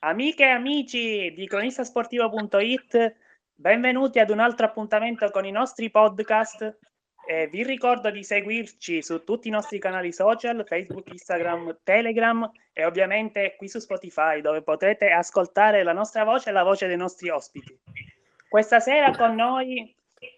Amiche e amici di cronistasportivo.it, benvenuti ad un altro appuntamento con i nostri podcast. Eh, vi ricordo di seguirci su tutti i nostri canali social, Facebook, Instagram, Telegram e ovviamente qui su Spotify, dove potrete ascoltare la nostra voce e la voce dei nostri ospiti. Questa sera con noi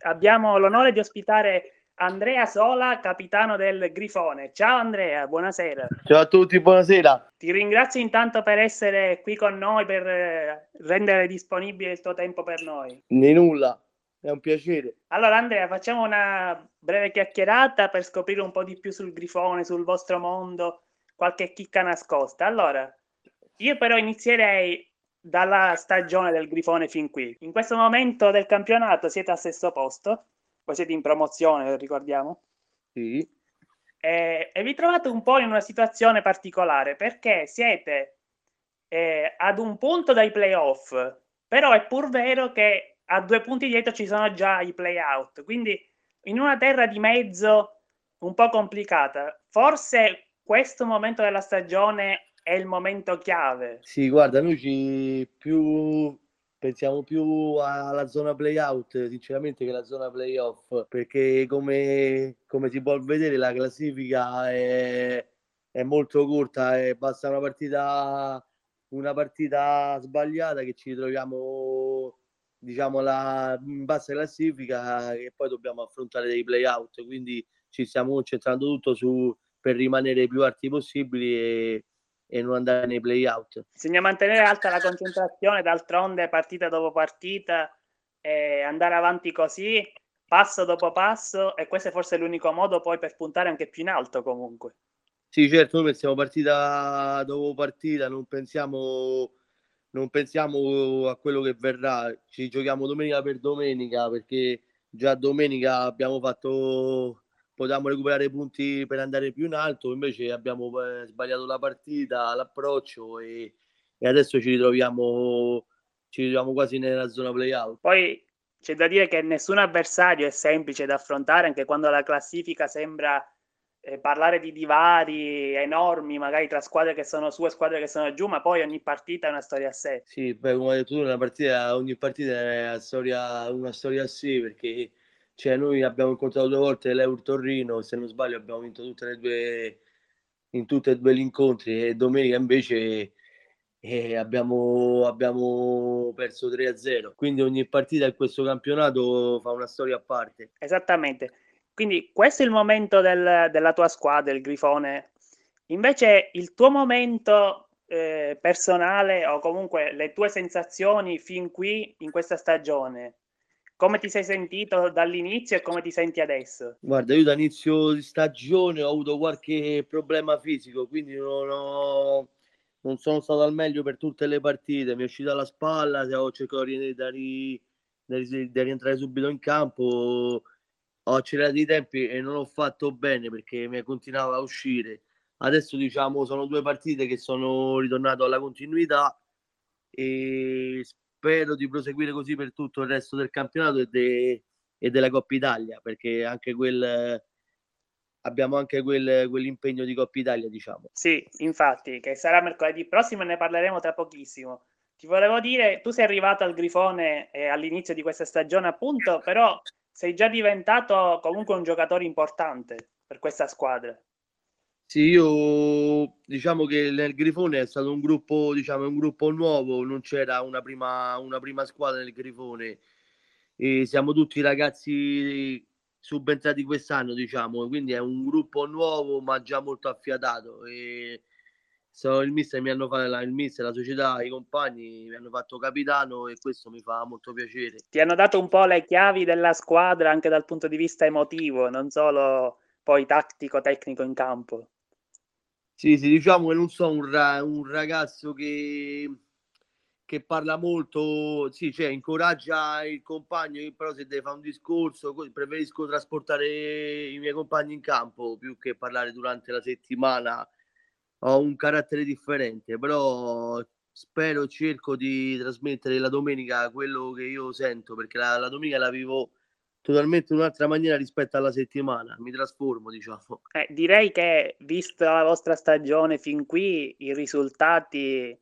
abbiamo l'onore di ospitare Andrea Sola, capitano del Grifone. Ciao Andrea, buonasera. Ciao a tutti, buonasera. Ti ringrazio intanto per essere qui con noi, per eh, rendere disponibile il tuo tempo per noi. Di nulla, è un piacere. Allora Andrea, facciamo una breve chiacchierata per scoprire un po' di più sul Grifone, sul vostro mondo, qualche chicca nascosta. Allora, io però inizierei dalla stagione del Grifone fin qui. In questo momento del campionato siete al sesto posto voi siete in promozione, ricordiamo? Sì. E, e, vi trovate un po' in una situazione particolare perché siete eh, ad un punto dai playoff, però è pur vero che a due punti dietro ci sono già i playout, quindi in una terra di mezzo un po' complicata. Forse questo momento della stagione è il momento chiave. Sì, guarda, noi ci più pensiamo più alla zona playout sinceramente che alla zona playoff perché come, come si può vedere la classifica è, è molto corta e basta una partita una partita sbagliata che ci ritroviamo diciamo la in bassa classifica e poi dobbiamo affrontare dei playout. Quindi ci stiamo concentrando tutto su per rimanere più alti possibili e, e non andare nei playout. Bisogna mantenere alta la concentrazione, d'altronde partita dopo partita, e andare avanti così, passo dopo passo, e questo è forse l'unico modo poi per puntare anche più in alto comunque. Sì, certo, noi pensiamo partita dopo partita, non pensiamo, non pensiamo a quello che verrà, ci giochiamo domenica per domenica perché già domenica abbiamo fatto potevamo recuperare punti per andare più in alto, invece abbiamo eh, sbagliato la partita, l'approccio e, e adesso ci ritroviamo, ci ritroviamo quasi nella zona playout. Poi c'è da dire che nessun avversario è semplice da affrontare, anche quando la classifica sembra eh, parlare di divari enormi, magari tra squadre che sono su e squadre che sono giù, ma poi ogni partita è una storia a sé. Sì, beh, come hai detto tu, una partita, ogni partita è una storia, una storia a sé perché cioè, noi abbiamo incontrato due volte l'Eur Torrino, se non sbaglio abbiamo vinto tutte le due in tutti e due gli incontri e domenica invece eh, abbiamo, abbiamo perso 3-0. Quindi ogni partita in questo campionato fa una storia a parte. Esattamente. Quindi questo è il momento del, della tua squadra, il Grifone. Invece il tuo momento eh, personale o comunque le tue sensazioni fin qui in questa stagione come ti sei sentito dall'inizio e come ti senti adesso? Guarda, io da inizio di stagione ho avuto qualche problema fisico, quindi non, ho, non sono stato al meglio per tutte le partite. Mi è uscita la spalla, ho cercato di, rientrare subito in campo. Ho accelerato i tempi e non ho fatto bene perché mi continuava a uscire. Adesso diciamo sono due partite che sono ritornato alla continuità e spero di proseguire così per tutto il resto del campionato e, de, e della Coppa Italia, perché anche quel, abbiamo anche quel, quell'impegno di Coppa Italia, diciamo. Sì, infatti, che sarà mercoledì prossimo e ne parleremo tra pochissimo. Ti volevo dire, tu sei arrivato al Grifone eh, all'inizio di questa stagione, appunto, però sei già diventato comunque un giocatore importante per questa squadra. Sì, io diciamo che nel Grifone è stato un gruppo, diciamo, un gruppo nuovo, non c'era una prima, una prima squadra nel Grifone e siamo tutti ragazzi subentrati quest'anno, diciamo, quindi è un gruppo nuovo ma già molto affiatato e so, il mister mi hanno fatto il mister, la società, i compagni mi hanno fatto capitano e questo mi fa molto piacere. Ti hanno dato un po' le chiavi della squadra anche dal punto di vista emotivo, non solo poi tattico, tecnico in campo. Sì, sì, diciamo che non so un, ra- un ragazzo che, che parla molto, sì, cioè incoraggia il compagno, però se deve fare un discorso, preferisco trasportare i miei compagni in campo più che parlare durante la settimana. Ho un carattere differente, però spero, cerco di trasmettere la domenica quello che io sento, perché la, la domenica la vivo totalmente un'altra maniera rispetto alla settimana, mi trasformo, diciamo. Eh, direi che, vista la vostra stagione fin qui, i risultati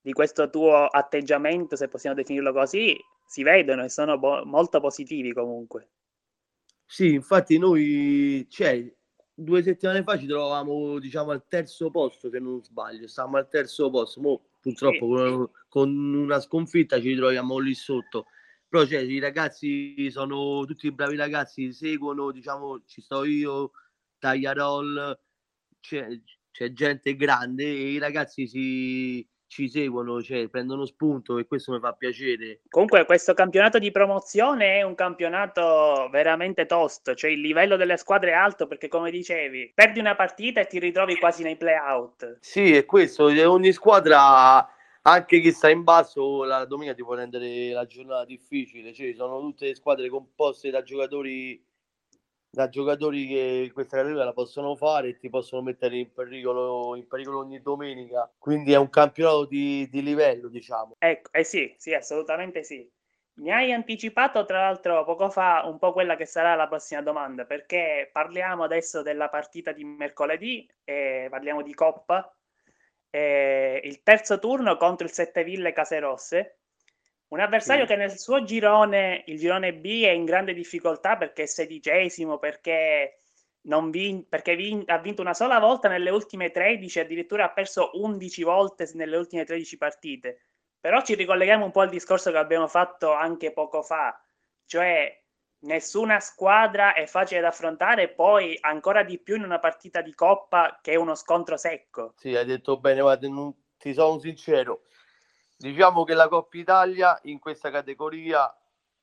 di questo tuo atteggiamento, se possiamo definirlo così, si vedono e sono bo- molto positivi comunque. Sì, infatti noi, cioè, due settimane fa ci trovavamo, diciamo, al terzo posto, se non sbaglio, stavamo al terzo posto, Mo, purtroppo sì. con, con, una sconfitta ci troviamo lì sotto, però cioè, i ragazzi sono tutti bravi ragazzi, seguono, diciamo, ci sto io, Tagliarol, c'è, c'è gente grande e i ragazzi si ci seguono, cioè prendono spunto e questo mi fa piacere. Comunque questo campionato di promozione è un campionato veramente tosto, cioè il livello delle squadre è alto perché come dicevi, perdi una partita e ti ritrovi quasi nei play-out. Sì, è questo, ogni squadra anche chi sta in basso la domenica ti può rendere la giornata difficile, cioè sono tutte squadre composte da giocatori da giocatori che questa categoria la possono fare e ti possono mettere in pericolo, in pericolo ogni domenica. Quindi è un campionato di, di livello, diciamo. Ecco, eh sì, sì, assolutamente sì. Mi hai anticipato tra l'altro poco fa un po' quella che sarà la prossima domanda, perché parliamo adesso della partita di mercoledì, e parliamo di Coppa, il terzo turno contro il Setteville Caserosse, un avversario sì. che nel suo girone, il girone B, è in grande difficoltà perché è sedicesimo, perché, vin- perché vin- ha vinto una sola volta nelle ultime 13, addirittura ha perso 11 volte nelle ultime 13 partite. Però ci ricolleghiamo un po' al discorso che abbiamo fatto anche poco fa, cioè nessuna squadra è facile da affrontare, poi ancora di più in una partita di coppa che è uno scontro secco. Sì, hai detto bene, guarda, non, ti sono sincero Diciamo che la Coppa Italia in questa categoria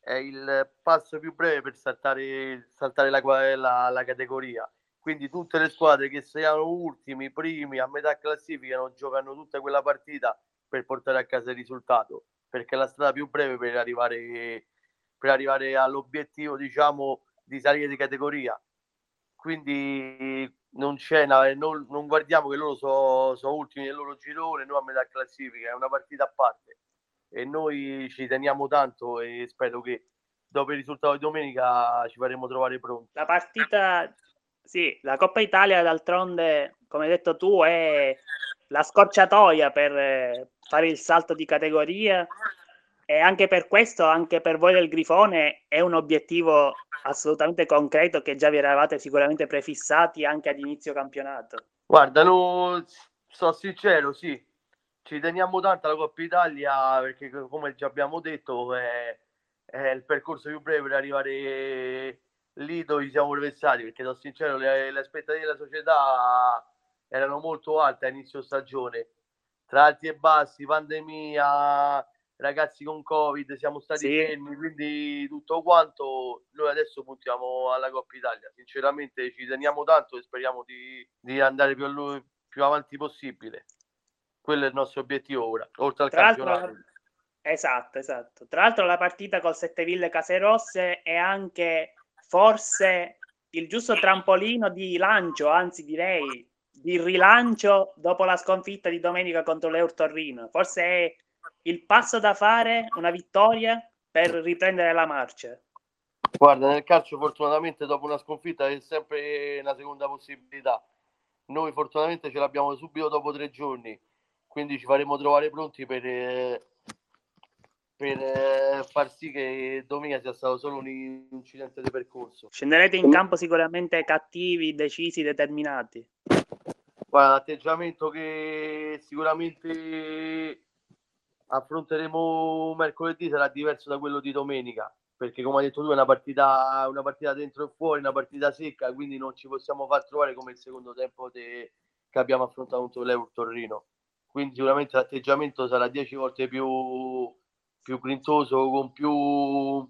è il passo più breve per saltare, saltare la, la, la, categoria. Quindi tutte le squadre che siano ultimi, primi, a metà classifica non giocano tutta quella partita per portare a casa il risultato, perché è la strada più breve per arrivare, per arrivare all'obiettivo, diciamo, di salire di categoria. Quindi non c'è, non, non guardiamo che loro sono so ultimi nel loro girone, noi a metà classifica, è una partita a parte e noi ci teniamo tanto e spero che dopo il risultato di domenica ci faremo trovare pronti. La partita, sì, la Coppa Italia d'altronde, come hai detto tu, è la scorciatoia per fare il salto di categoria e anche per questo, anche per voi del Grifone, è un obiettivo assolutamente concreto che già vi eravate sicuramente prefissati anche ad inizio campionato? Guarda, no, sono sincero, sì, ci teniamo tanto alla Coppa Italia perché come già abbiamo detto è, è il percorso più breve per arrivare lì dove ci siamo prefissati perché sono sincero le, le aspettative della società erano molto alte a inizio stagione tra alti e bassi, pandemia, ragazzi con Covid, siamo stati sì. fermi, quindi tutto quanto noi adesso puntiamo alla Coppa Italia. Sinceramente ci teniamo tanto e speriamo di, di andare più, lui, più, avanti possibile. Quello è il nostro obiettivo ora, oltre al Tra campionato. Esatto, esatto. Tra l'altro la partita col Setteville Case Rosse è anche forse il giusto trampolino di lancio, anzi direi di rilancio dopo la sconfitta di domenica contro l'Eur Torrino. Forse è il passo da fare, una vittoria per riprendere la marcia? Guarda, nel calcio fortunatamente dopo una sconfitta è sempre una seconda possibilità. Noi fortunatamente ce l'abbiamo subito dopo tre giorni, quindi ci faremo trovare pronti per, per eh, far sì che domenica sia stato solo un incidente di percorso. Scenderete in campo sicuramente cattivi, decisi, determinati. Guarda, l'atteggiamento che sicuramente affronteremo mercoledì sarà diverso da quello di domenica perché come hai detto tu è una partita, una partita dentro e fuori, una partita secca, quindi non ci possiamo far trovare come il secondo tempo de, che abbiamo affrontato contro l'Euro Torrino. Quindi sicuramente l'atteggiamento sarà dieci volte più, più grintoso, con più,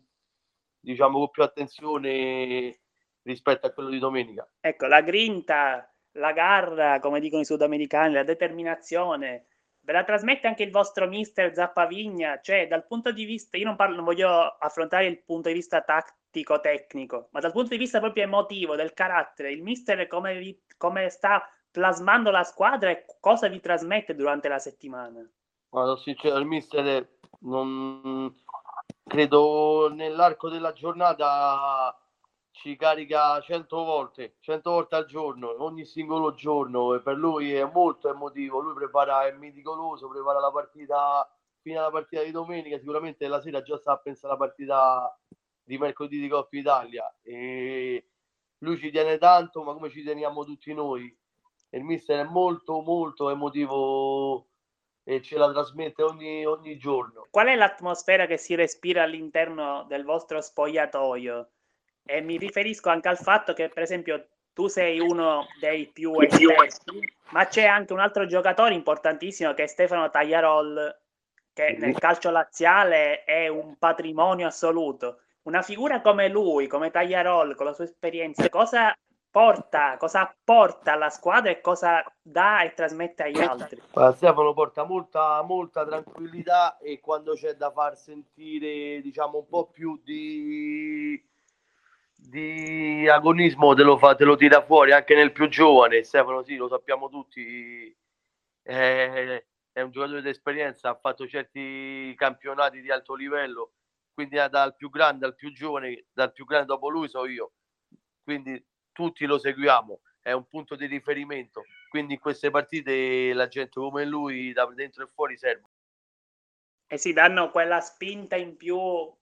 diciamo, con più attenzione rispetto a quello di domenica. Ecco, la grinta, la garra, come dicono i sudamericani, la determinazione, ve la trasmette anche il vostro mister Zappavigna, cioè dal punto di vista, io non, parlo, non voglio affrontare il punto di vista tattico, tecnico, ma dal punto di vista proprio emotivo, del carattere, il mister come, vi, come sta plasmando la squadra e cosa vi trasmette durante la settimana? Guarda, sincero, il mister non credo nell'arco della giornata ci carica 100 volte, 100 volte al giorno, ogni singolo giorno e per lui è molto emotivo, lui prepara, è meticoloso, prepara la partita fino alla partita di domenica, sicuramente la sera già sta a pensare alla partita di mercoledì di Coppa Italia e lui ci tiene tanto, ma come ci teniamo tutti noi. Il mister è molto molto emotivo e ce la trasmette ogni, ogni giorno. Qual è l'atmosfera che si respira all'interno del vostro spogliatoio? E mi riferisco anche al fatto che, per esempio, tu sei uno dei più esperti, ma c'è anche un altro giocatore importantissimo che è Stefano Tagliarol, che nel calcio laziale è un patrimonio assoluto. Una figura come lui, come Tagliarol, con la sua esperienza, cosa porta, cosa apporta alla squadra e cosa dà e trasmette agli altri? Stefano porta molta, molta tranquillità e quando c'è da far sentire, diciamo, un po' più di di agonismo te lo, fa, te lo tira fuori anche nel più giovane. Stefano, sì, lo sappiamo tutti, è, è un giocatore d'esperienza, ha fatto certi campionati di alto livello, quindi dal più grande al più giovane, dal più grande dopo lui so io. Quindi tutti lo seguiamo, è un punto di riferimento. Quindi in queste partite la gente come lui da dentro e fuori serve e si danno quella spinta in più,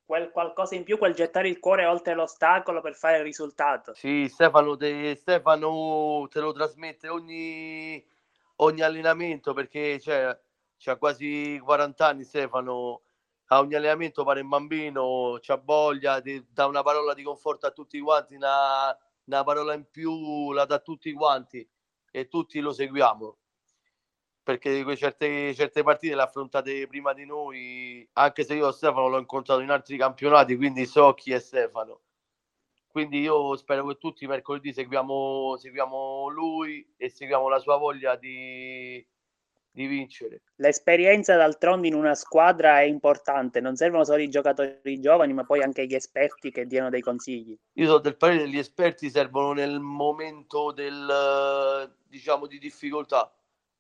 quel qualcosa in più, quel gettare il cuore oltre l'ostacolo per fare il risultato. Sì, Stefano te, Stefano te lo trasmette ogni, ogni allenamento perché cioè, c'ha quasi 40 anni Stefano, a ogni allenamento pare un bambino, c'ha voglia, ti dà una parola di conforto a tutti quanti, una, una parola in più la dà a tutti quanti e tutti lo seguiamo perché certe, certe partite le affrontate prima di noi, anche se io Stefano l'ho incontrato in altri campionati, quindi so chi è Stefano. Quindi io spero che tutti mercoledì seguiamo, seguiamo lui e seguiamo la sua voglia di, di vincere. L'esperienza d'altronde in una squadra è importante, non servono solo i giocatori giovani, ma poi anche gli esperti che diano dei consigli. Io sono del parere che gli esperti servono nel momento del, diciamo, di difficoltà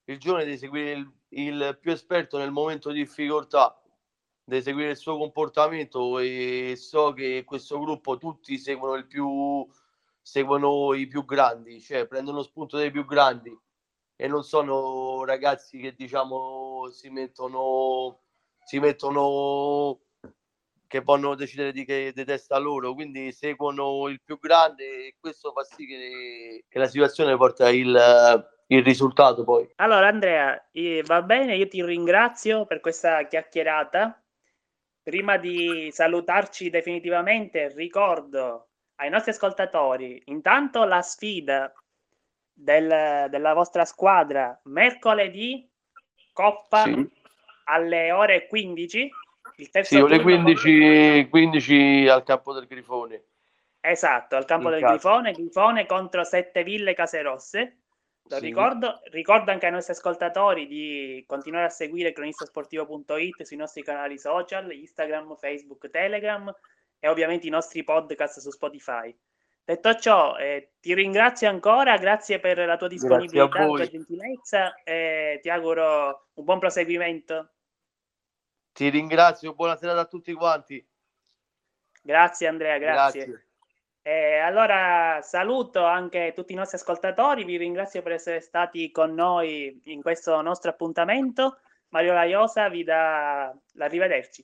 il giovane deve seguire il, il più esperto nel momento di difficoltà, deve seguire il suo comportamento e so che questo gruppo tutti seguono il più seguono i più grandi, cioè prendono spunto dei più grandi e non sono ragazzi che diciamo si mettono si mettono che possono decidere di che di testa loro, quindi seguono il più grande e questo fa sì che, che la situazione porta il il risultato poi. Allora Andrea, va bene, io ti ringrazio per questa chiacchierata. Prima di salutarci definitivamente, ricordo ai nostri ascoltatori intanto la sfida del, della vostra squadra mercoledì Coppa sì. alle ore 15. Il terzo sì, ore 15, 15 al campo del Grifone. Esatto, al campo In del caso. Grifone, Grifone contro Sette Ville Caserosse. Lo sì. ricordo, ricordo anche ai nostri ascoltatori di continuare a seguire cronistasportivo.it sui nostri canali social, Instagram, Facebook, Telegram e ovviamente i nostri podcast su Spotify. Detto ciò, eh, ti ringrazio ancora, grazie per la tua disponibilità, la tua gentilezza e ti auguro un buon proseguimento. Ti ringrazio, buonasera a tutti quanti. Grazie Andrea, grazie. grazie. Eh, allora saluto anche tutti i nostri ascoltatori, vi ringrazio per essere stati con noi in questo nostro appuntamento. Mario Laiosa vi dà l'arrivederci.